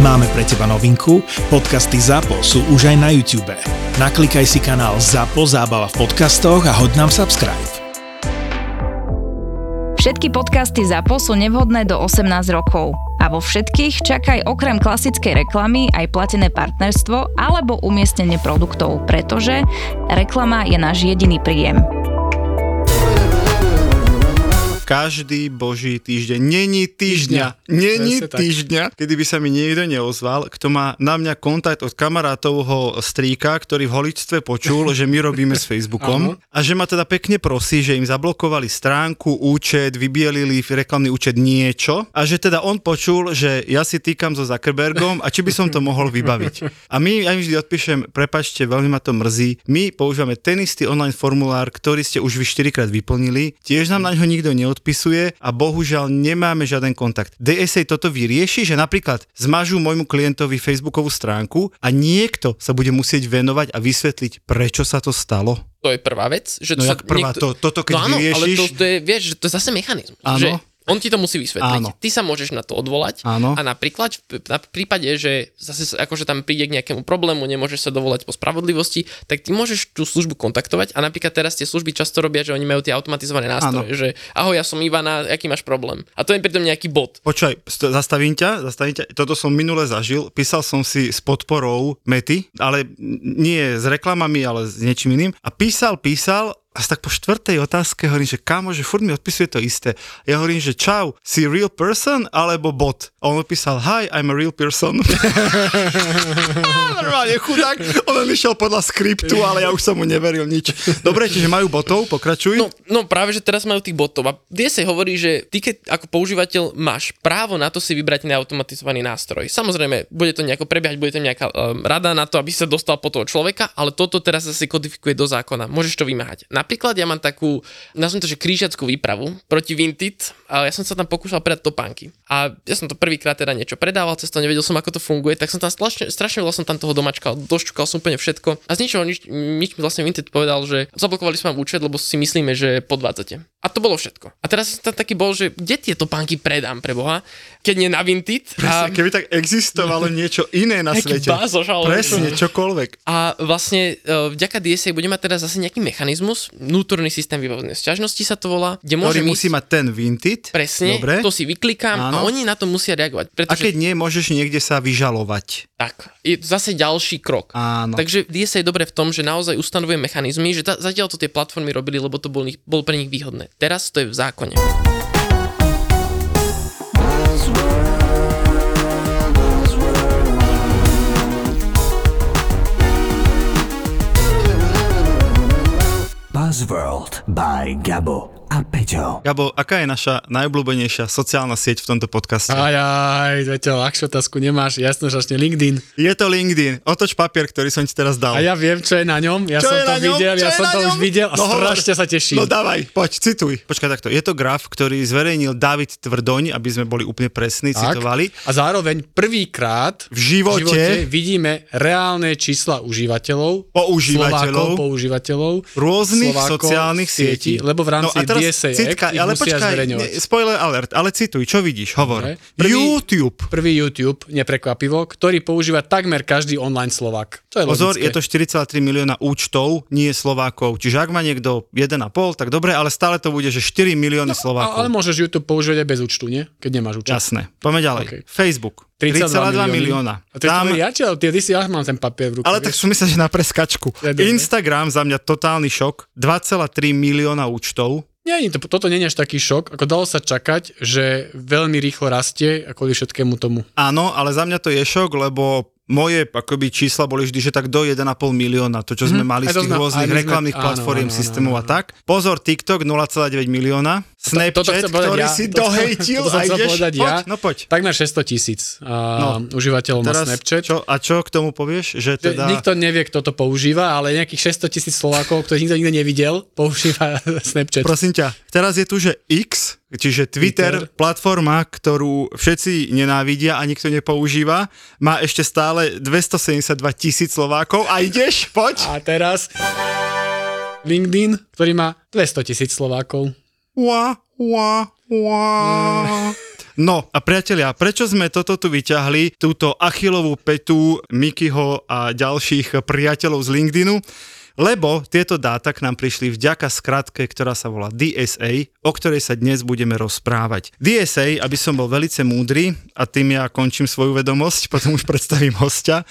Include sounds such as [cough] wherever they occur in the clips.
Máme pre teba novinku, podcasty ZAPO sú už aj na YouTube. Naklikaj si kanál ZAPO Zábava v podcastoch a hoď nám subscribe. Všetky podcasty ZAPO sú nevhodné do 18 rokov. A vo všetkých čakaj okrem klasickej reklamy aj platené partnerstvo alebo umiestnenie produktov, pretože reklama je náš jediný príjem každý boží týždeň. Není týždňa. Není týždňa, kedy by sa mi niekto neozval, kto má na mňa kontakt od kamarátovho strýka, ktorý v holičstve počul, že my robíme s [laughs] Facebookom a že ma teda pekne prosí, že im zablokovali stránku, účet, vybielili reklamný účet niečo. A že teda on počul, že ja si týkam so Zuckerbergom a či by som to mohol vybaviť. A my, ja vždy odpíšem, prepačte, veľmi ma to mrzí, my používame ten istý online formulár, ktorý ste už vy 4 krát vyplnili, tiež nám na ňo nikto neodpíše odpisuje a bohužiaľ nemáme žiaden kontakt. DSA toto vyrieši, že napríklad zmažú môjmu klientovi Facebookovú stránku a niekto sa bude musieť venovať a vysvetliť, prečo sa to stalo. To je prvá vec. Že no jak prvá, niekto... to, toto keď no áno, vyriešiš... ale to, to je, vieš, že to je zase mechanizmus. Áno. Že on ti to musí vysvetliť. Áno. Ty sa môžeš na to odvolať Áno. a napríklad v, na prípade, že zase akože tam príde k nejakému problému, nemôžeš sa dovolať po spravodlivosti, tak ty môžeš tú službu kontaktovať a napríklad teraz tie služby často robia, že oni majú tie automatizované nástroje, Áno. že ahoj, ja som Ivana, aký máš problém? A to je pritom nejaký bod. Počkaj, zastavím ťa, zastavím ťa, toto som minule zažil, písal som si s podporou Mety, ale nie s reklamami, ale s niečím iným a písal, písal a tak po štvrtej otázke hovorím, že kámo, že furt mi odpisuje to isté. Ja hovorím, že čau, si real person alebo bot? A on odpísal, hi, I'm a real person. [laughs] Normálne chudák, on išiel podľa skriptu, ale ja už som mu neveril nič. Dobre, čiže majú botov, pokračuj. No, no práve, že teraz majú tých botov. A sa hovorí, že ty keď ako používateľ máš právo na to si vybrať neautomatizovaný nástroj. Samozrejme, bude to nejako prebiehať, bude to nejaká um, rada na to, aby sa dostal po toho človeka, ale toto teraz zase kodifikuje do zákona. Môžeš to vymáhať. Napríklad ja mám takú, nazvem to, že krížiackú výpravu proti Vinted a ja som sa tam pokúšal predať topánky. A ja som to prvýkrát teda niečo predával, cez to nevedel som, ako to funguje, tak som tam strašne, strašne veľa som tam toho domačkal, došťukal som úplne všetko. A z ničoho nič, nič mi vlastne Vinted povedal, že zablokovali sme vám účet, lebo si myslíme, že podvádzate. A to bolo všetko. A teraz som tam taký bol, že kde tieto pánky predám pre Boha, keď nie na Vinted. Presne, a... keby tak existovalo niečo iné na svete. Bázoš, ale... Presne, čokoľvek. A vlastne e, vďaka DSA budeme mať teraz zase nejaký mechanizmus, vnútorný systém vyvozenej sťažnosti sa to volá, kde môže musí mať ten Vinted. Presne, Dobre. to si vyklikám Áno. a oni na to musia reagovať. Pretože... A keď nie, môžeš niekde sa vyžalovať. Tak, je zase ďalší krok. Áno. Takže DSA je dobre v tom, že naozaj ustanovuje mechanizmy, že ta, zatiaľ to tie platformy robili, lebo to bol, bol pre nich výhodné. Teraz to je v zákone. Buzzworld by Gabo a Peťo. Gabo, aká je naša najobľúbenejšia sociálna sieť v tomto podcaste? Aj, aj, Peťo, ľahšiu otázku nemáš, jasno, že LinkedIn. Je to LinkedIn, otoč papier, ktorý som ti teraz dal. A ja viem, čo je na ňom, ja čo som to ňom? videl, čo ja som to ňom? už videl a no, strašne sa teším. No dávaj, poď, cituj. Počkaj takto, je to graf, ktorý zverejnil David Tvrdoň, aby sme boli úplne presní, tak. citovali. A zároveň prvýkrát v živote, v živote vidíme reálne čísla užívateľov, používateľov, Slovákov, používateľov rôznych Slovákov, sociálnych sietí. Lebo v rámci no DSA citka, ale počkaj, ne, spoiler alert, ale cituj, čo vidíš, hovor. Okay. Prvý, YouTube. Prvý YouTube, neprekvapivo, ktorý používa takmer každý online Slovak. To je Pozor, logické. je to 4,3 milióna účtov, nie Slovákov. Čiže ak má niekto 1,5, tak dobre, ale stále to bude, že 4 milióny no, Slovákov. Ale môžeš YouTube používať aj bez účtu, nie? Keď nemáš účet. Jasné. Poďme ďalej. Okay. Facebook. 3,2 milióna. A to Tam... ja, ty, ty si, ja mám ten papier v ruke. Ale vieš? tak som myslel, že na preskačku. Ja, Instagram za mňa totálny šok. 2,3 milióna účtov. Nie, to, toto nie je až taký šok, ako dalo sa čakať, že veľmi rýchlo rastie kvôli všetkému tomu. Áno, ale za mňa to je šok, lebo moje akoby čísla boli vždy, že tak do 1,5 milióna, to čo sme mm, mali z tých rôznych reklamných platform, systémov a tak. Pozor, TikTok 0,9 milióna, Snapchat, to, to ktorý ja, si to, dohejtil [laughs] to, to, to a ideš, poď, ja. no poď. Takmer 600 tisíc uh, no. užívateľov má Snapchat. Čo, a čo k tomu povieš? Že teda... Nikto nevie, kto to používa, ale nejakých 600 tisíc Slovákov, ktorých nikto nikto nevidel, používa [laughs] Snapchat. Prosím ťa, teraz je tu, že X, Čiže Twitter, Twitter, platforma, ktorú všetci nenávidia a nikto nepoužíva, má ešte stále 272 tisíc Slovákov a ideš, poď. A teraz LinkedIn, ktorý má 200 tisíc Slovákov. Ua, ua, ua. No a priatelia, prečo sme toto tu vyťahli, túto achilovú petu Mikyho a ďalších priateľov z LinkedInu? Lebo tieto dáta k nám prišli vďaka skratke, ktorá sa volá DSA, o ktorej sa dnes budeme rozprávať. DSA, aby som bol velice múdry, a tým ja končím svoju vedomosť, potom už predstavím hostia,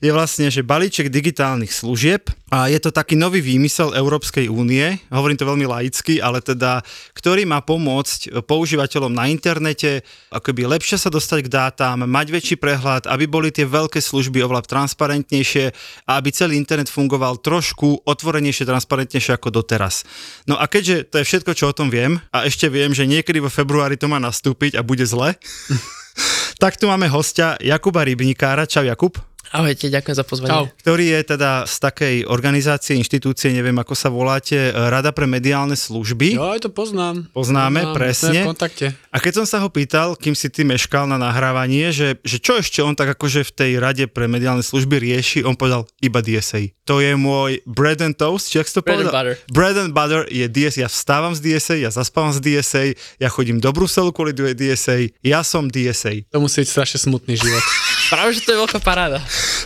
je vlastne, že balíček digitálnych služieb a je to taký nový výmysel Európskej únie, hovorím to veľmi laicky, ale teda, ktorý má pomôcť používateľom na internete akoby lepšie sa dostať k dátam, mať väčší prehľad, aby boli tie veľké služby oveľa transparentnejšie a aby celý internet fungoval trošku otvorenejšie, transparentnejšie ako doteraz. No a keďže to je všetko, čo o tom viem a ešte viem, že niekedy vo februári to má nastúpiť a bude zle, [laughs] tak tu máme hostia Jakuba Rybníkára. Čau Jakub. Ahojte, ďakujem za pozvanie. Čau. Ktorý je teda z takej organizácie, inštitúcie, neviem ako sa voláte, Rada pre mediálne služby. Jo, aj to poznám. Poznáme, poznám, presne. v kontakte. A keď som sa ho pýtal, kým si ty meškal na nahrávanie, že, že čo ešte on tak akože v tej Rade pre mediálne služby rieši, on povedal iba DSA. To je môj bread and toast, či ak to bread povedal? And butter. Bread and butter je DSA. Ja vstávam z DSA, ja zaspávam z DSA, ja chodím do Bruselu kvôli DSA, ja som DSA. To musí byť strašne smutný život. [laughs] Práve, že to je veľká paráda.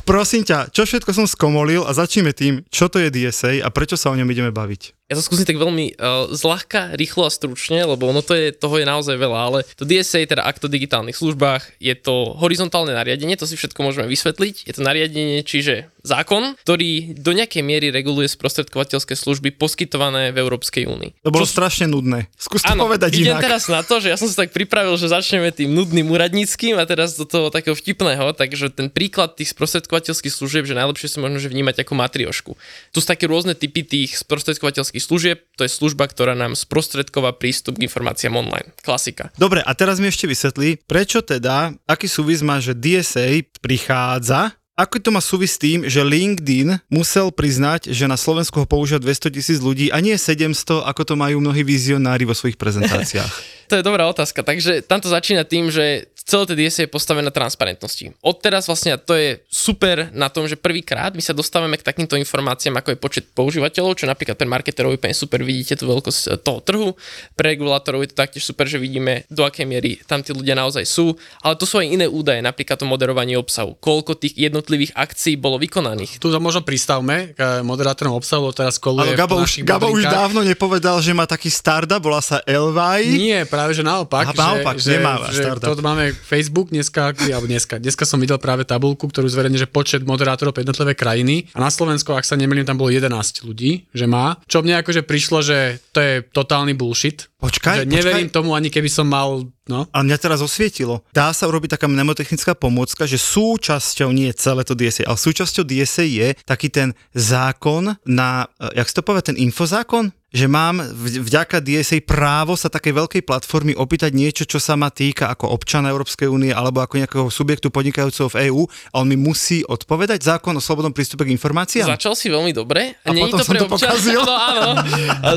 Prosím ťa, čo všetko som skomolil a začneme tým, čo to je DSA a prečo sa o ňom ideme baviť. Ja to skúsim tak veľmi uh, zľahka, rýchlo a stručne, lebo ono to je, toho je naozaj veľa, ale to DSA, teda akt o digitálnych službách, je to horizontálne nariadenie, to si všetko môžeme vysvetliť. Je to nariadenie, čiže zákon, ktorý do nejakej miery reguluje sprostredkovateľské služby poskytované v Európskej únii. To bolo Čo... strašne nudné. Skús to povedať idem inak. teraz na to, že ja som sa tak pripravil, že začneme tým nudným úradníckým a teraz do toho takého vtipného, takže ten príklad tých sprostredkovateľských služieb, že najlepšie si možno že vnímať ako matriošku. Tu sú také rôzne typy tých sprostredkovateľských služieb, to je služba, ktorá nám sprostredková prístup k informáciám online. Klasika. Dobre, a teraz mi ešte vysvetlí, prečo teda, aký súvis má, že DSA prichádza ako to má súvisť s tým, že LinkedIn musel priznať, že na Slovensku ho používa 200 tisíc ľudí a nie 700, ako to majú mnohí vizionári vo svojich prezentáciách? [laughs] to je dobrá otázka. Takže tam to začína tým, že celé DSA je postavené na transparentnosti. Odteraz vlastne to je super na tom, že prvýkrát my sa dostávame k takýmto informáciám, ako je počet používateľov, čo napríklad pre marketerov je úplne super, vidíte tú veľkosť eh, toho trhu. Pre regulátorov je to taktiež super, že vidíme, do akej miery tam tí ľudia naozaj sú. Ale to sú aj iné údaje, napríklad to moderovanie obsahu. Koľko tých jednotlivých akcií bolo vykonaných. Tu sa možno pristavme k moderátorom obsahu, teraz koluje Gabo, už, Gabo už dávno nepovedal, že má taký startup, volá sa Elvaj. Nie, práve že naopak. Že, naopak, že, nemá že to máme Facebook dneska, alebo dneska. Dneska som videl práve tabulku, ktorú zverejne, že počet moderátorov pre jednotlivé krajiny. A na Slovensku, ak sa nemýlim, tam bolo 11 ľudí, že má. Čo mne akože prišlo, že to je totálny bullshit. Počkaj, že neverím počkaj. tomu, ani keby som mal No. A mňa teraz osvietilo. Dá sa urobiť taká mnemotechnická pomôcka, že súčasťou, nie celé to DSA, ale súčasťou DSA je taký ten zákon na, e, jak to povie, ten infozákon? že mám vďaka DSA právo sa takej veľkej platformy opýtať niečo, čo sa ma týka ako občana Európskej únie alebo ako nejakého subjektu podnikajúceho v EÚ a on mi musí odpovedať zákon o slobodnom prístupe k informáciám? Začal si veľmi dobre. A Nie potom to som to občan... pokazil. [laughs] No, áno.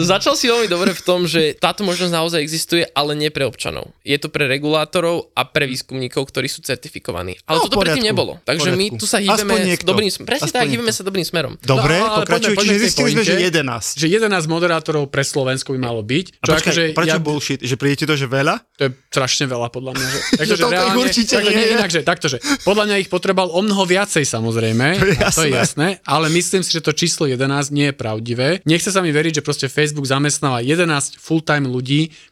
Začal si veľmi dobre v tom, že táto možnosť naozaj existuje, ale nie pre občanov. Je to pre regulátorov a pre výskumníkov, ktorí sú certifikovaní. Ale no, toto predtým nebolo. Takže my tu sa hýbeme dobrým smerom. Presne tak, hýbeme sa dobrým smerom. Dobre, no, pokračuj, čiže zistili sme, že 11. Že 11 moderátorov pre Slovensko by malo byť. Čo a počkaj, akože prečo ja, bullshit? Že prídete to, že veľa? To je strašne veľa podľa mňa. Že, takže, [laughs] že reálne, určite takže, nie, inak, že, takto, že podľa mňa ich potreboval o mnoho viacej samozrejme, [laughs] to je, to je jasné, ale myslím si, že to číslo 11 nie je pravdivé. Nechce sa mi veriť, že proste Facebook zamestnáva 11 full-time ľudí,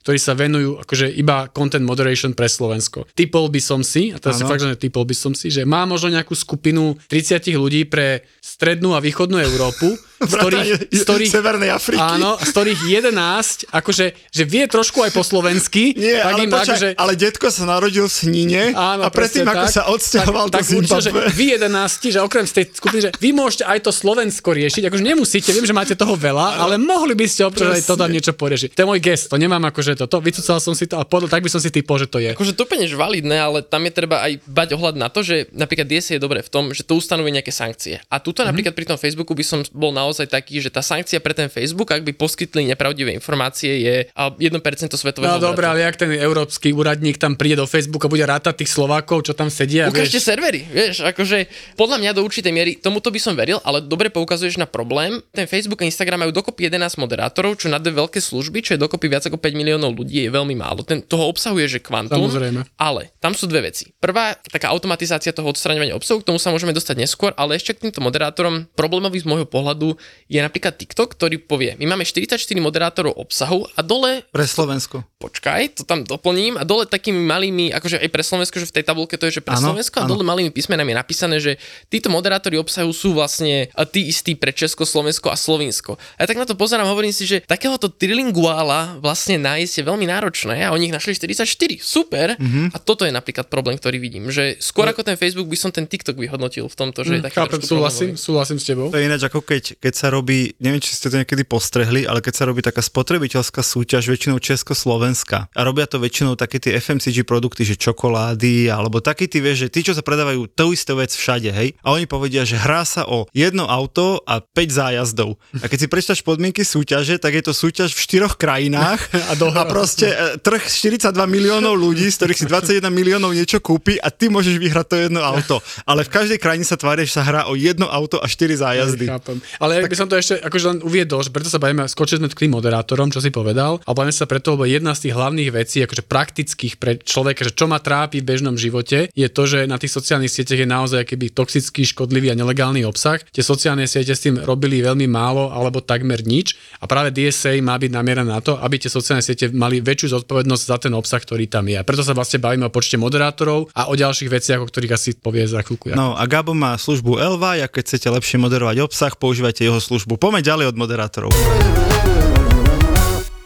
ktorí sa venujú akože iba content moderation pre Slovensko. Typol by som si, a teraz si fakt, že typol by som si, že má možno nejakú skupinu 30 ľudí pre strednú a východnú Európu, [laughs] z ktorých, z ktorých, Severnej Afriky. Áno, z ktorých 11, akože, že vie trošku aj po slovensky. Nie, tak ale, im, počaj, akože, ale detko sa narodil v Snine áno, a predtým, ako tak, sa odsťahoval tak, do tak. Určite, že vy 11, že okrem z tej skupiny, že vy môžete aj to Slovensko riešiť, akože nemusíte, viem, že máte toho veľa, ale mohli by ste občas aj to tam niečo poriešiť. To je môj gest, to nemám akože toto, vycúcal som si to a podľa, tak by som si typol, že to je. Akože to úplne validné, ale tam je treba aj bať ohľad na to, že napríklad DSA je dobré v tom, že to ustanovuje nejaké sankcie. A tuto mm-hmm. napríklad pri tom Facebooku by som bol naozaj naozaj taký, že tá sankcia pre ten Facebook, ak by poskytli nepravdivé informácie, je 1% svetového No dobre, ale jak ten európsky úradník tam príde do Facebooka a bude rátať tých Slovákov, čo tam sedia. Ukážte vieš, servery, vieš, akože podľa mňa do určitej miery, tomuto by som veril, ale dobre poukazuješ na problém. Ten Facebook a Instagram majú dokopy 11 moderátorov, čo na dve veľké služby, čo je dokopy viac ako 5 miliónov ľudí, je veľmi málo. Ten, toho obsahuje, že kvantum. Samozrejme. Ale tam sú dve veci. Prvá, taká automatizácia toho odstraňovania obsahu, k tomu sa môžeme dostať neskôr, ale ešte k týmto moderátorom problémový z môjho pohľadu je napríklad TikTok, ktorý povie, my máme 44 moderátorov obsahu a dole Pre Slovensko. počkaj, to tam doplním a dole takými malými, akože aj pre Slovensko, že v tej tabulke to je, že pre Áno, Slovensko a áno. dole malými písmenami je napísané, že títo moderátori obsahu sú vlastne a tí istí pre Česko, Slovensko a Slovinsko. A ja tak na to pozerám, hovorím si, že takéhoto trilinguála vlastne nájsť je veľmi náročné a oni ich našli 44. Super. Mhm. A toto je napríklad problém, ktorý vidím, že skôr ako ten Facebook by som ten TikTok vyhodnotil v tomto, že je taký Mm, Chápem, súhlasím, súhlasím s tebou. To je ináč ako keď, keď sa robí, neviem, či ste to niekedy postrehli, ale keď sa robí taká spotrebiteľská súťaž, väčšinou Česko-Slovenská. A robia to väčšinou také tie FMCG produkty, že čokolády, alebo takí tí, vieš, že tí, čo sa predávajú tú istú vec všade, hej. A oni povedia, že hrá sa o jedno auto a 5 zájazdov. A keď si prečítaš podmienky súťaže, tak je to súťaž v štyroch krajinách [laughs] a, a proste e, trh 42 miliónov ľudí, z ktorých si 21 miliónov niečo kúpi a ty môžeš vyhrať to jedno auto. Ale v každej krajine sa tvária, že sa hrá o jedno auto a 4 zájazdy. Chápem. Ale ak by som to ešte akože len uviedol, že preto sa bavíme, skočili sme k tým moderátorom, čo si povedal, a bavíme sa preto, lebo jedna z tých hlavných vecí, akože praktických pre človeka, že čo ma trápi v bežnom živote, je to, že na tých sociálnych sieťach je naozaj keby toxický, škodlivý a nelegálny obsah. Tie sociálne siete s tým robili veľmi málo alebo takmer nič a práve DSA má byť namierané na to, aby tie sociálne siete mali väčšiu zodpovednosť za ten obsah, ktorý tam je. A preto sa vlastne bavíme o počte moderátorov a o ďalších veciach, o ktorých asi povie za chvíľku. No a Gabo má službu Elva, a keď chcete lepšie moderovať obsah, používajte jeho službu. Poďme ďalej od moderátorov.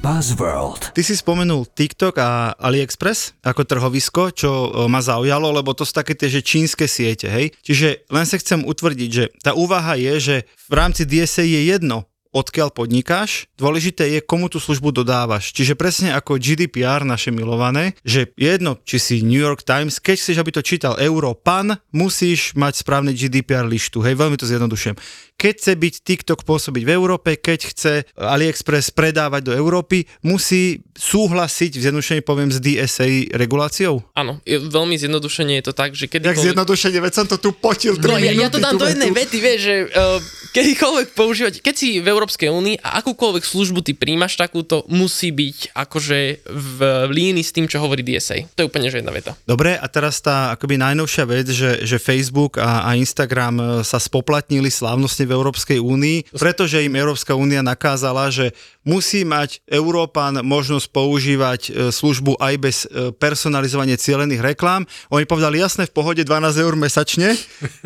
Buzzworld. Ty si spomenul TikTok a AliExpress ako trhovisko, čo e, ma zaujalo, lebo to sú také tie, že čínske siete, hej. Čiže len sa chcem utvrdiť, že tá úvaha je, že v rámci DSA je jedno, odkiaľ podnikáš, dôležité je, komu tú službu dodávaš. Čiže presne ako GDPR, naše milované, že jedno, či si New York Times, keď chceš, aby to čítal Európan, musíš mať správne GDPR lištu. Hej, veľmi to zjednodušujem. Keď chce byť TikTok pôsobiť v Európe, keď chce AliExpress predávať do Európy, musí súhlasiť, v zjednodušení poviem, s DSA reguláciou? Áno, je, veľmi zjednodušene je to tak, že kedy Jak zjednodušenie, veď som to tu potil 3 No ja, ja minúty, to dám do jednej vety, vieš, že uh, kedykoľvek používať, keď si v Európskej únii a akúkoľvek službu ty príjmaš takúto, musí byť akože v línii s tým, čo hovorí DSA. To je úplne že jedna veta. Dobre, a teraz tá akoby najnovšia vec, že, že Facebook a, a Instagram e, sa spoplatnili slávnostne v Európskej únii, pretože im Európska únia nakázala, že musí mať Európan možnosť používať e, službu aj bez e, personalizovania cielených reklám. Oni povedali, jasné, v pohode 12 eur mesačne.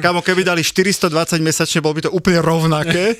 Kamo, keby dali 420 mesačne, bolo by to úplne rovnaké.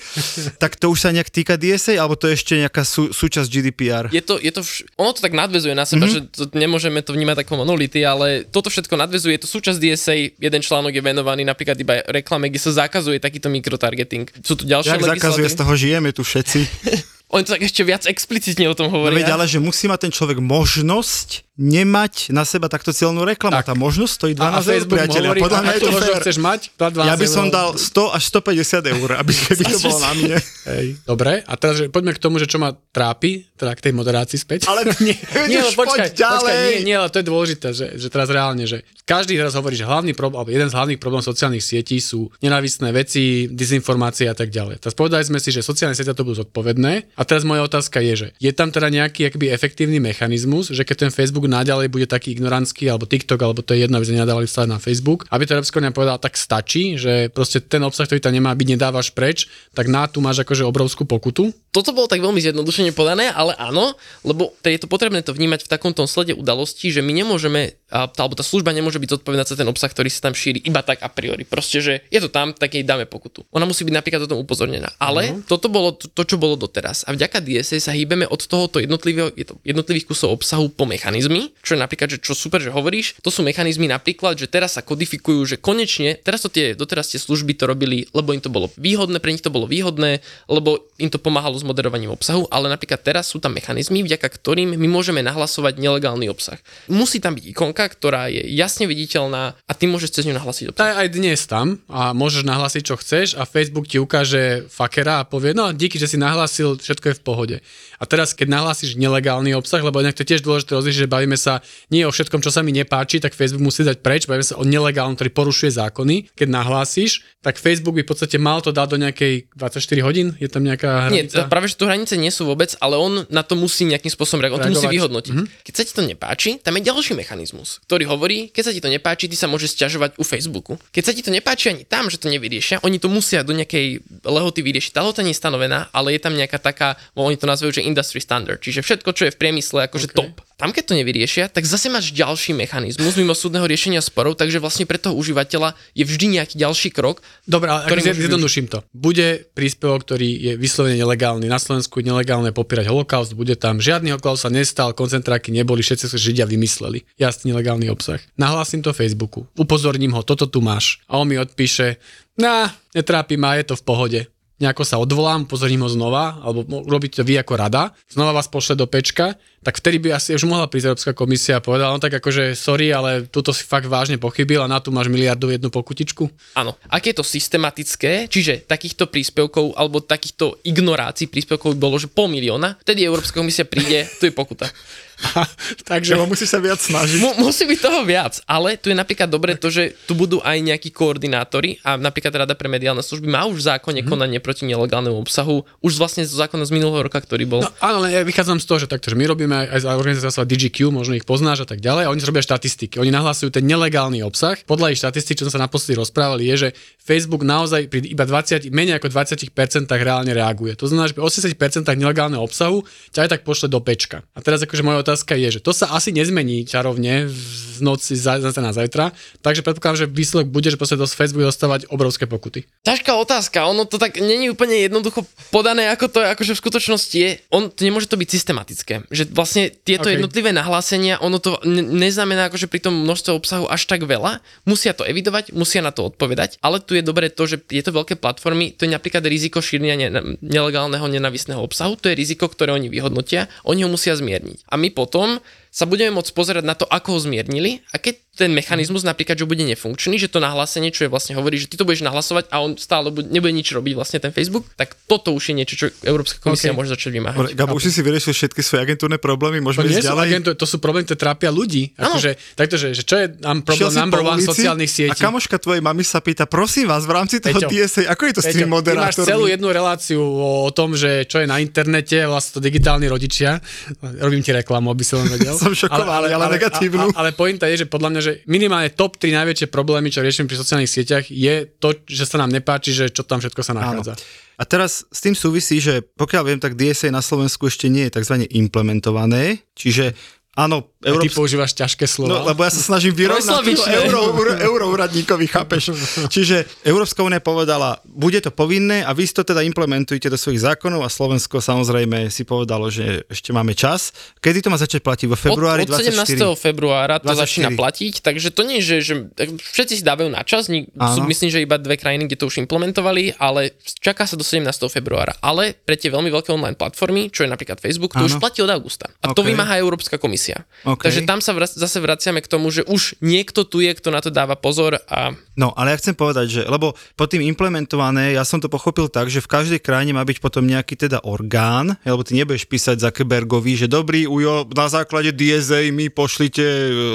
tak to už sa nejak týka DSA, alebo to je ešte nejaká sú, súčasť GDPR? Je to, je to vš- ono to tak nadvezuje na seba, mm-hmm. že to, nemôžeme to vnímať ako monolity, ale toto všetko nadvezuje, je to súčasť DSA, jeden článok je venovaný napríklad iba reklame, kde sa zakazuje takýto mikrotargeting. Sú tu ďalšie Jak zakazuje, z toho žijeme tu všetci. [laughs] Oni to tak ešte viac explicitne o tom No hovoria. veď ale, že musí mať ten človek možnosť nemať na seba takto cieľnú reklamu. Tak. Tá možnosť stojí 12 A, a eur, priateľia. hovorí, Podľa mňa je to fér. chceš mať, dá 12 Ja by som dal 100 až 150 eur, aby, [laughs] keby to bolo na mne. Hej. Dobre, a teraz že poďme k tomu, že čo ma trápi, teda k tej moderácii späť. Ale [laughs] nie, nie, ale počkaj, poď ďalej. počkaj, nie, nie, ale to je dôležité, že, že teraz reálne, že každý teraz hovorí, že hlavný problém, alebo jeden z hlavných problémov sociálnych sietí sú nenávistné veci, dezinformácie a tak ďalej. Teraz povedali sme si, že sociálne siete to budú zodpovedné. A teraz moja otázka je, že je tam teda nejaký akby efektívny mechanizmus, že keď ten Facebook naďalej bude taký ignorantský, alebo TikTok, alebo to je jedno, aby sme nedávali stále na Facebook, aby to Európska únia povedala, tak stačí, že proste ten obsah, ktorý tam nemá byť, nedávaš preč, tak na tu máš akože obrovskú pokutu. Toto bolo tak veľmi zjednodušene podané, ale áno, lebo je to potrebné to vnímať v takomto slede udalostí, že my nemôžeme, tá, alebo tá služba nemôže byť zodpovedná za ten obsah, ktorý sa tam šíri iba tak a priori. Proste, že je to tam, tak jej dáme pokutu. Ona musí byť napríklad o tom upozornená. Ale uh-huh. toto bolo to, to, čo bolo doteraz. A vďaka DSA sa hýbeme od tohoto jednotlivého, jednotlivých kusov obsahu po mechanizmy, čo je napríklad, že čo super, že hovoríš, to sú mechanizmy napríklad, že teraz sa kodifikujú, že konečne, teraz to tie, doteraz tie služby to robili, lebo im to bolo výhodné, pre nich to bolo výhodné, lebo im to pomáhalo s moderovaním obsahu, ale napríklad teraz sú tam mechanizmy, vďaka ktorým my môžeme nahlasovať nelegálny obsah. Musí tam byť ikonka, ktorá je jasne viditeľná a ty môžeš cez ňu nahlasiť obsah. Aj, aj dnes tam a môžeš nahlasiť, čo chceš a Facebook ti ukáže fakera a povie, no díky, že si nahlásil, všetko je v pohode. A teraz, keď nahlásiš nelegálny obsah, lebo inak to je tiež dôležité rozlišiť, že bavíme sa nie o všetkom, čo sa mi nepáči, tak Facebook musí dať preč, bavíme sa o nelegálnom, ktorý porušuje zákony. Keď nahlásíš, tak Facebook by v podstate mal to dať do nejakej 24 hodín, je tam nejaká hranica? Nie, práve že tu hranice nie sú vôbec, ale on na to musí nejakým spôsobom reagovať, on to musí vyhodnotiť. Mm-hmm. Keď sa ti to nepáči, tam je ďalší mechanizmus, ktorý hovorí, keď sa ti to nepáči, ty sa môžeš sťažovať u Facebooku. Keď sa ti to nepáči ani tam, že to nevyriešia, oni to musia do nejakej lehoty vyriešiť. Tá lehota nie je stanovená, ale je tam nejaká taká, oni to nazvajú, že industry standard, čiže všetko, čo je v priemysle, akože okay. top. Tam, keď to nevyriešia, tak zase máš ďalší mechanizmus mimo súdneho riešenia sporov, takže vlastne pre toho užívateľa je vždy nejaký ďalší krok. Dobre, ale zjednoduším to. Bude príspevok, ktorý je vyslovene nelegálny. Na Slovensku je nelegálne popírať holokaust, bude tam žiadny holokaust sa nestal, koncentráky neboli, všetci sa Židia vymysleli. Jasný nelegálny obsah. Nahlásim to Facebooku, upozorním ho, toto tu máš. A on mi odpíše, na, netrápi ma, je to v pohode nejako sa odvolám, pozorím ho znova, alebo robíte to vy ako rada, znova vás pošle do pečka, tak vtedy by asi už mohla prísť Európska komisia a povedala, no tak akože sorry, ale túto si fakt vážne pochybil a na tu máš miliardu jednu pokutičku. Áno, ak je to systematické, čiže takýchto príspevkov alebo takýchto ignorácií príspevkov bolo, že pol milióna, vtedy Európska komisia príde, tu je pokuta. [laughs] [laughs] Takže no, musí sa viac snažiť. Mu, musí byť toho viac, ale tu je napríklad dobre to, že tu budú aj nejakí koordinátori a napríklad Rada pre mediálne služby má už v zákone mm-hmm. konanie proti nelegálnemu obsahu, už vlastne zo zákona z minulého roka, ktorý bol. No áno, ja vychádzam z toho, že takto, že my robíme aj, aj organizácia DGQ, možno ich poznáš a tak ďalej, a oni robia štatistiky. Oni nahlasujú ten nelegálny obsah. Podľa ich štatistik, čo sme sa naposledy rozprávali, je, že Facebook naozaj pri iba 20, menej ako 20% reálne reaguje. To znamená, že pri 80% nelegálneho obsahu ťa aj tak pošle do pečka. A teraz akože moja otázka je, že to sa asi nezmení čarovne z noci zase na zajtra, takže predpokladám, že výsledok bude, že proste do Facebook dostávať obrovské pokuty. Ťažká otázka, ono to tak není úplne jednoducho podané, ako to akože v skutočnosti je. On, to nemôže to byť systematické. Že vlastne tieto okay. jednotlivé nahlásenia, ono to ne- neznamená akože pri tom množstve obsahu až tak veľa. Musia to evidovať, musia na to odpovedať, ale tu je dobré to, že tieto veľké platformy, to je napríklad riziko šírenia ne- nelegálneho nenavisného obsahu, to je riziko, ktoré oni vyhodnotia, oni ho musia zmierniť. A my potom sa budeme môcť pozerať na to, ako ho zmiernili a keď ten mechanizmus napríklad, že bude nefunkčný, že to nahlásenie, čo je vlastne hovorí, že ty to budeš nahlasovať a on stále bude, nebude nič robiť vlastne ten Facebook, tak toto už je niečo, čo Európska komisia okay. môže začať vymáhať. Gabo, už si si vyriešil všetky svoje agentúrne problémy, môžeme ísť ďalej. Agentúr, to sú problémy, ktoré trápia ľudí. Akože, takto, že, že čo je nám problém number one sociálnych sietí? A kamoška tvojej mamy sa pýta, prosím vás, v rámci toho Peťo, TSA, ako je to Peťo, s tým moderátormi? máš celú jednu reláciu o tom, že čo je na internete, vlastne to digitálni rodičia. Robím ti reklamu, aby som vedel. [laughs] Som šokovaný, ale, ale, ale, negatívnu. Ale, ale pointa je, že podľa mňa, že minimálne top 3 najväčšie problémy, čo riešim pri sociálnych sieťach, je to, že sa nám nepáči, že čo tam všetko sa nachádza. Áno. A teraz s tým súvisí, že pokiaľ viem, tak DSA na Slovensku ešte nie je tzv. implementované, čiže Áno, Európsk... A ty používaš ťažké slova. No, lebo ja sa snažím vyrovnať to [laughs] euro, euro, úradníkovi, chápeš? Čiže Európska únia povedala, bude to povinné a vy to teda implementujete do svojich zákonov a Slovensko samozrejme si povedalo, že ešte máme čas. Kedy to má začať platiť? Vo februári od, od 17. februára to 24. začína platiť, takže to nie je, že, že všetci si dávajú na čas, sú, myslím, že iba dve krajiny, kde to už implementovali, ale čaká sa do 17. februára. Ale pre tie veľmi veľké online platformy, čo je napríklad Facebook, to Áno. už platí od augusta. A okay. to vymáha Európska komisia. Okay. Takže tam sa vrac- zase vraciame k tomu, že už niekto tu je, kto na to dáva pozor a... No, ale ja chcem povedať, že, lebo pod tým implementované, ja som to pochopil tak, že v každej krajine má byť potom nejaký teda orgán, lebo ty nebudeš písať Zuckerbergovi, že dobrý ujo, na základe DSA mi pošlite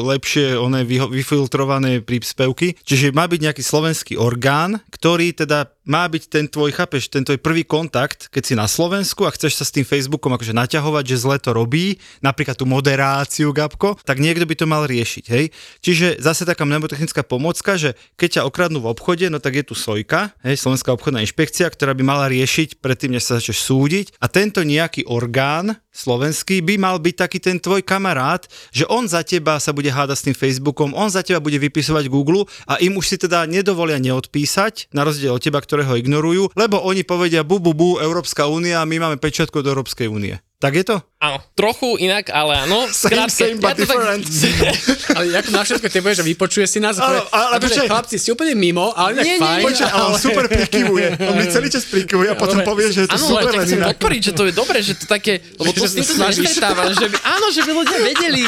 lepšie one vyfiltrované príspevky. Čiže má byť nejaký slovenský orgán, ktorý teda má byť ten tvoj, chápeš, ten tvoj prvý kontakt, keď si na Slovensku a chceš sa s tým Facebookom akože naťahovať, že zle to robí, napríklad tú moderáciu, Gabko, tak niekto by to mal riešiť, hej. Čiže zase taká mnemotechnická pomocka, že keď ťa okradnú v obchode, no tak je tu Sojka, hej, Slovenská obchodná inšpekcia, ktorá by mala riešiť predtým, než sa začneš súdiť a tento nejaký orgán slovenský by mal byť taký ten tvoj kamarát, že on za teba sa bude hádať s tým Facebookom, on za teba bude vypisovať Google a im už si teda nedovolia neodpísať, na rozdiel od teba, ktorého ignorujú, lebo oni povedia bu, bu, bu, Európska únia, my máme pečiatku do Európskej únie. Tak je to? Áno, trochu inak, ale áno. [laughs] Same, same, but tak- different. [laughs] Ale ako na všetko povieš, že vypočuje si nás. Áno, Ale, ale akože, počkaj. chlapci, ste úplne mimo, ale tak Nie, fajn. nie, Počkaj, ale on super prikyvuje. On mi celý čas prikyvuje a potom Dobre. povie, že je to Áno, super ale tak len inak. podporiť, že to je dobré, že to také, lebo to Že s snažíš. že by, áno, že by ľudia vedeli.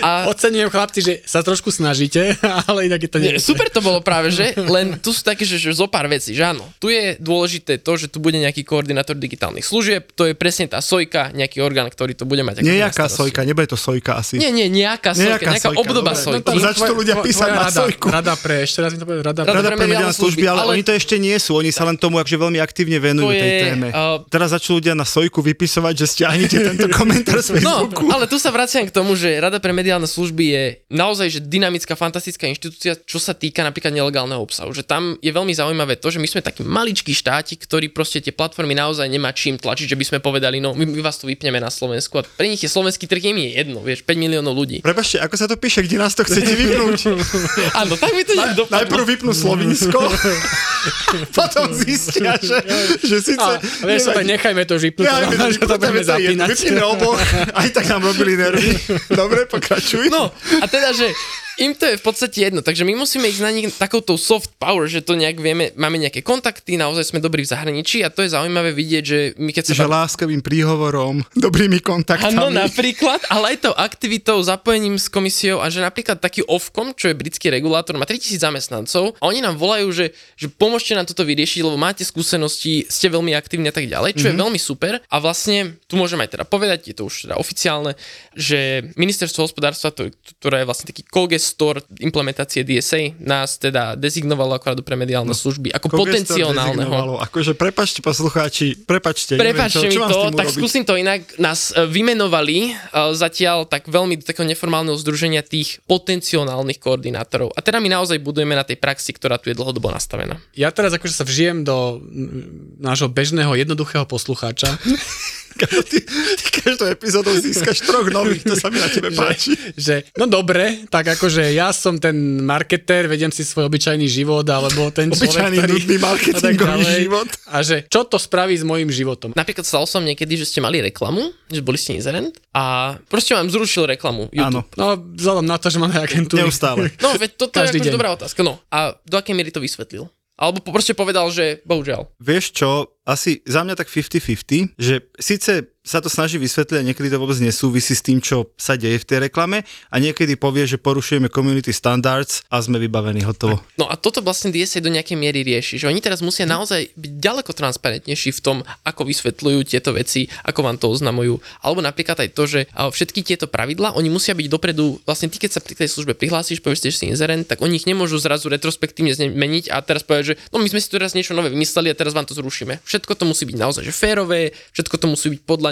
A Ocenujem chlapci, že sa trošku snažíte, [laughs] ale inak je to nie. Nie, super to bolo práve, že? Len tu sú také, že, že zo pár vecí, že áno. Tu je dôležité to, že tu bude nejaký koordinátor digitálnych služieb, to je presne tá sojka, nejaký orgán, ktorý to bude mať. Nejaká sojka, nebude to sojka asi. Nie, nie, nejaká sojka, Nejaká nejaká, sojka, obdoba dobre. sojky. No to začnú ľudia písať na rada, sojku. Rada pre, ešte raz mi to povedal, rada, Rada pre pre mediálne služby, ale, ale- oni to ešte nie sú, oni sa len tomu akože veľmi aktívne venujú tej téme. Teraz začnú ľudia na sojku vypisovať, že stiahnete tento komentár z No, Facebooku. ale tu sa vraciam k tomu, že Rada pre mediálne služby je naozaj že dynamická, fantastická inštitúcia, čo sa týka napríklad nelegálneho obsahu. Že tam je veľmi zaujímavé to, že my sme taký maličký štátik, ktorý proste tie platformy naozaj nemá čím tlačiť, že by sme povedali, no my, my vás tu vypneme na Slovensku a pre nich je slovenský trh im je jedno, vieš, 5 miliónov ľudí. Prepašte, ako sa to píše, kde nás to chcete vypnúť? [laughs] Áno, tak by to nejak dopadlo. Najprv vypnú Slovinsko, [laughs] potom zistia, že, že síce... A, vieš, tak nechajme to ja, [laughs] že to budeme zapínať. Vypneme oboch, aj tak nám robili nervy. [laughs] Dobre, pokračuj. No, a teda, že im to je v podstate jedno, takže my musíme ísť na nich takouto soft power, že to nejak vieme, máme nejaké kontakty, naozaj sme dobrí v zahraničí a to je zaujímavé vidieť, že my keď sa že láskavým príhovorom, [laughs] dobrými kontaktami. Áno, napríklad, ale aj tou aktivitou, zapojením s komisiou a že napríklad taký Ofcom, čo je britský regulátor, má 3000 zamestnancov a oni nám volajú, že, že pomôžte nám toto vyriešiť, lebo máte skúsenosti, ste veľmi aktívni a tak ďalej, čo mm-hmm. je veľmi super. A vlastne tu môžem aj teda povedať, je to už teda oficiálne, že ministerstvo hospodárstva, to, ktoré je vlastne taký kogestor implementácie DSA, nás teda dezignovalo ako radu pre mediálne služby ako potenciálneho dezignovalo. Akože prepačte poslucháči, prepačte. Prepačte mi to, tak urobiť? skúsim to inak. Nás e, vymenovali e, zatiaľ tak veľmi do takého neformálneho združenia tých potenciálnych koordinátorov. A teda my naozaj budujeme na tej praxi, ktorá tu je dlhodobo nastavená. Ja teraz akože sa vžijem do nášho bežného, jednoduchého poslucháča. [laughs] Ty, ty každou epizódou získaš troch nových, to sa mi na tebe páči. že, no dobre, tak akože ja som ten marketér, vedem si svoj obyčajný život, alebo ten človek, Obyčajný, ktorý... nudný marketingový ďalej. život. A že čo to spraví s mojim životom? Napríklad stalo som niekedy, že ste mali reklamu, že boli ste inzerent a proste vám zrušil reklamu YouTube. Áno, No, vzhľadom na to, že máme agentúry. neustále. No, veď toto je Každý akože deň. dobrá otázka. No, a do akej miery to vysvetlil? Alebo proste povedal, že bohužiaľ. Vieš čo, asi za mňa tak 50-50, že síce sa to snaží vysvetliť a niekedy to vôbec nesúvisí s tým, čo sa deje v tej reklame a niekedy povie, že porušujeme community standards a sme vybavení hotovo. No a toto vlastne DSA do nejakej miery rieši, že oni teraz musia naozaj byť ďaleko transparentnejší v tom, ako vysvetľujú tieto veci, ako vám to oznamujú. Alebo napríklad aj to, že všetky tieto pravidlá, oni musia byť dopredu, vlastne ty, keď sa pri tej službe prihlásiš, povieš, že si inzerent, tak oni ich nemôžu zrazu retrospektívne zmeniť a teraz povedať, že no my sme si tu teraz niečo nové vymysleli a teraz vám to zrušíme. Všetko to musí byť naozaj že férové, všetko to musí byť podľa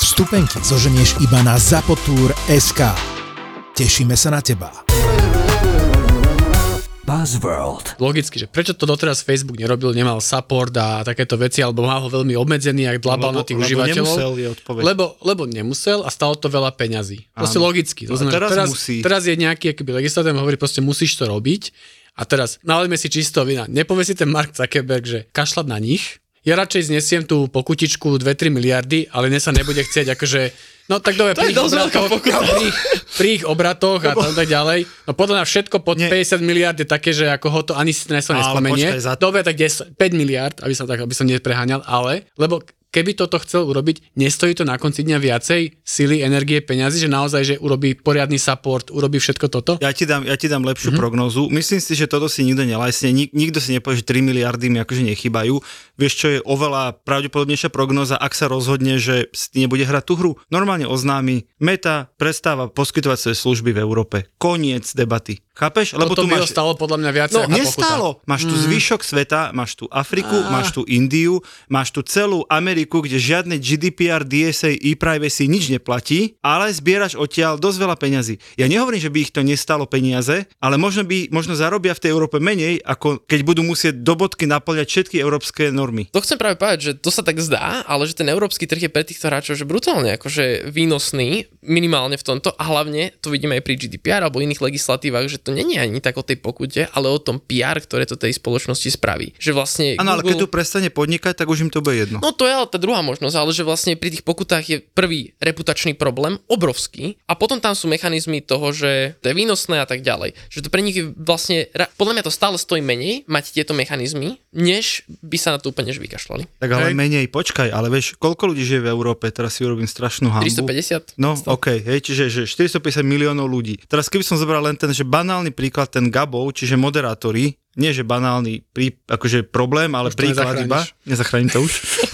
Vstupenky zoženieš iba na zapotur.sk. Tešíme sa na teba. Buzzworld. Logicky, že prečo to doteraz Facebook nerobil, nemal support a takéto veci, alebo mal ho veľmi obmedzený, ak dlabal na tých lebo užívateľov. nemusel je odpoveď. Lebo, lebo nemusel a stalo to veľa peňazí. Proste Áno. logicky. To znamená, teraz teraz, musí. teraz je nejaký akýby legislatív, hovorí proste musíš to robiť. A teraz nalejme si čisto vina. Nepovie si ten Mark Zuckerberg, že kašľať na nich. Ja radšej znesiem tú pokutičku 2-3 miliardy, ale ne sa nebude chcieť akože No tak dobre, pri pri, pri ich obratoch a tam tak ďalej. No podľa mňa všetko pod Nie. 50 miliard je také, že ako ho to ani Ale nespomenie. za- Dobre, tak 10, 5 miliard, aby som, tak, aby som nepreháňal, ale, lebo keby toto chcel urobiť, nestojí to na konci dňa viacej sily, energie, peňazí, že naozaj, že urobí poriadny support, urobí všetko toto? Ja ti dám, ja ti dám lepšiu mm-hmm. prognózu. Myslím si, že toto si nikto nelajsne. Nik, nikto si nepovie, že 3 miliardy mi akože nechybajú. Vieš, čo je oveľa pravdepodobnejšia prognóza, ak sa rozhodne, že si nebude hrať tú hru. Normálne oznámi, Meta prestáva poskytovať svoje služby v Európe. Koniec debaty. Chápeš? Lebo Toto tu máš... stalo podľa mňa viac no, nestálo. Pokuta. Máš tu mm. zvyšok sveta, máš tu Afriku, ah. máš tu Indiu, máš tu celú Ameriku, kde žiadne GDPR, DSA, e-privacy nič neplatí, ale zbieraš odtiaľ dosť veľa peňazí. Ja nehovorím, že by ich to nestalo peniaze, ale možno by možno zarobia v tej Európe menej, ako keď budú musieť do bodky naplňať všetky európske normy. To chcem práve povedať, že to sa tak zdá, ale že ten európsky trh je pre týchto hráčov že brutálne akože výnosný, minimálne v tomto a hlavne to vidíme aj pri GDPR alebo iných legislatívach, že to není ani tak o tej pokute, ale o tom PR, ktoré to tej spoločnosti spraví. Že vlastne Áno, ale keď tu prestane podnikať, tak už im to bude jedno. No to je ale tá druhá možnosť, ale že vlastne pri tých pokutách je prvý reputačný problém, obrovský, a potom tam sú mechanizmy toho, že to je výnosné a tak ďalej. Že to pre nich je vlastne, podľa mňa to stále stojí menej mať tieto mechanizmy, než by sa na to úplne vykašľali. Tak ale hej. menej, počkaj, ale vieš, koľko ľudí žije v Európe, teraz si urobím strašnú hambu. 350? No, OK, hej, čiže že 450 miliónov ľudí. Teraz keby som zobral len ten, že banál banálny príklad ten Gabov, čiže moderátori, nie že banálny prí, akože problém, ale už príklad iba. Nezachránim to už. [laughs]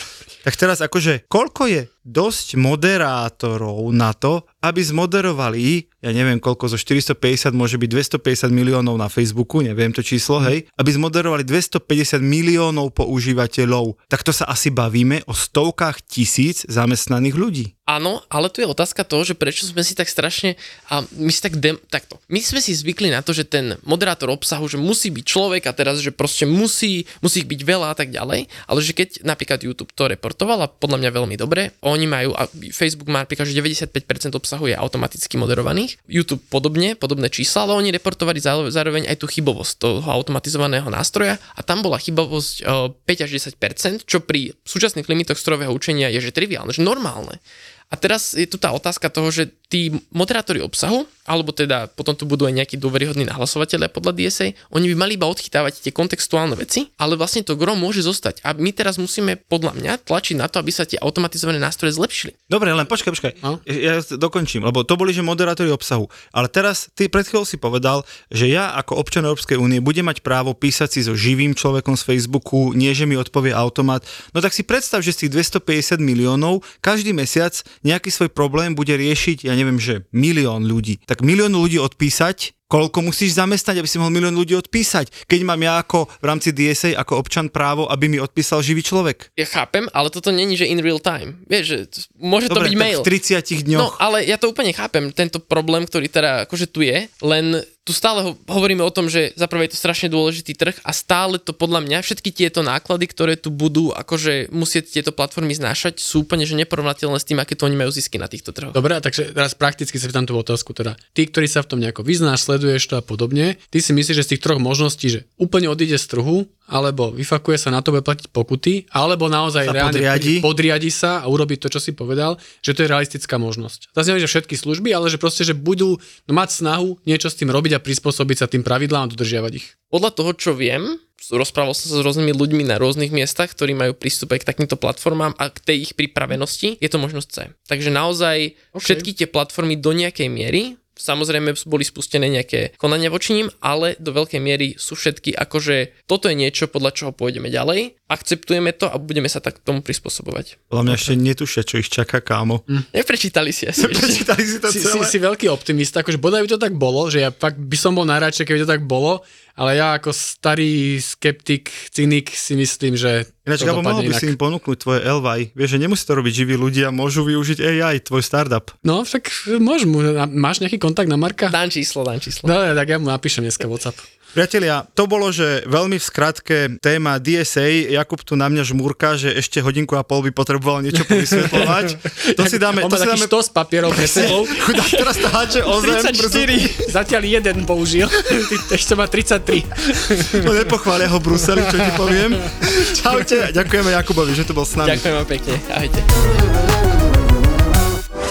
tak teraz akože, koľko je dosť moderátorov na to, aby zmoderovali, ja neviem koľko, zo 450 môže byť 250 miliónov na Facebooku, neviem to číslo, hej, aby zmoderovali 250 miliónov používateľov, tak to sa asi bavíme o stovkách tisíc zamestnaných ľudí. Áno, ale tu je otázka toho, že prečo sme si tak strašne, a my si tak, dem, takto, my sme si zvykli na to, že ten moderátor obsahu, že musí byť človek a teraz, že proste musí, musí ich byť veľa a tak ďalej, ale že keď napríklad YouTube to reportoval a podľa mňa veľmi dobre, oni majú, a Facebook má napríklad, že 95% obsahu je automaticky moderovaných, YouTube podobne, podobné čísla, ale oni reportovali zároveň aj tú chybovosť toho automatizovaného nástroja a tam bola chybovosť 5 až 10%, čo pri súčasných limitoch strojového učenia je že triviálne, že normálne. A teraz je tu tá otázka toho, že tí moderátori obsahu, alebo teda potom tu budú aj nejakí dôveryhodní nahlasovateľe podľa DSA, oni by mali iba odchytávať tie kontextuálne veci, ale vlastne to gro môže zostať. A my teraz musíme podľa mňa tlačiť na to, aby sa tie automatizované nástroje zlepšili. Dobre, len počkaj, počkaj. No? Ja dokončím, lebo to boli, že moderátori obsahu. Ale teraz ty pred chvíľou si povedal, že ja ako občan Európskej únie budem mať právo písať si so živým človekom z Facebooku, nie že mi odpovie automat. No tak si predstav, že z tých 250 miliónov každý mesiac nejaký svoj problém bude riešiť, ja neviem, že milión ľudí. Tak milión ľudí odpísať, koľko musíš zamestnať, aby si mohol milión ľudí odpísať. Keď mám ja ako v rámci DSA ako občan právo, aby mi odpísal živý človek. Ja chápem, ale toto není, že in real time. Vieš, že môže Dobre, to byť mail. v 30 dňoch. No, ale ja to úplne chápem, tento problém, ktorý teda akože tu je, len tu stále ho, hovoríme o tom, že za prvé je to strašne dôležitý trh a stále to podľa mňa, všetky tieto náklady, ktoré tu budú akože musieť tieto platformy znášať, sú úplne že neporovnateľné s tým, aké to oni majú zisky na týchto trhoch. Dobre, takže teraz prakticky sa pýtam tú otázku. Teda, tí, ktorí sa v tom nejako vyznáš, sleduješ to a podobne, ty si myslíš, že z tých troch možností, že úplne odíde z trhu, alebo vyfakuje sa na to, bude platiť pokuty, alebo naozaj sa reálne podriadi. podriadi sa a urobi to, čo si povedal, že to je realistická možnosť. Zase že všetky služby, ale že proste, že budú mať snahu niečo s tým robiť a prispôsobiť sa tým pravidlám a dodržiavať ich. Podľa toho, čo viem, rozprával som sa s rôznymi ľuďmi na rôznych miestach, ktorí majú prístup aj k takýmto platformám a k tej ich pripravenosti, je to možnosť C. Takže naozaj okay. všetky tie platformy do nejakej miery Samozrejme boli spustené nejaké konania voči ním, ale do veľkej miery sú všetky akože toto je niečo, podľa čoho pôjdeme ďalej, akceptujeme to a budeme sa tak tomu prispôsobovať. Podľa mňa ešte netušia, čo ich čaká, kámo. Hm. Neprečítali si asi. Neprečítali si to si, celé. Si, si veľký optimista, akože bodaj by to tak bolo, že ja fakt by som bol najradšej, keby to tak bolo, ale ja ako starý skeptik, cynik si myslím, že Ináč, Gabo, mohol by inak. si im ponúknuť tvoje LVI. Vieš, že nemusí to robiť živí ľudia, môžu využiť AI, tvoj startup. No, však môžem. Máš nejaký kontakt na Marka? Dám číslo, dám číslo. Dobre, tak ja mu napíšem dneska WhatsApp. Priatelia, to bolo, že veľmi v skratke téma DSA. Jakub tu na mňa žmúrka, že ešte hodinku a pol by potreboval niečo povysvetľovať. To si dáme... On to si dáme... s papierov pre sebou. [laughs] Chudá, teraz to háče o zem. 34. [laughs] Zatiaľ jeden použil. [laughs] Ešte má 33. No nepochvália ho Bruseli, čo ti poviem. Čaute. Ďakujeme Jakubovi, že tu bol s nami. Ďakujem pekne. Ahojte.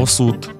ao assunto.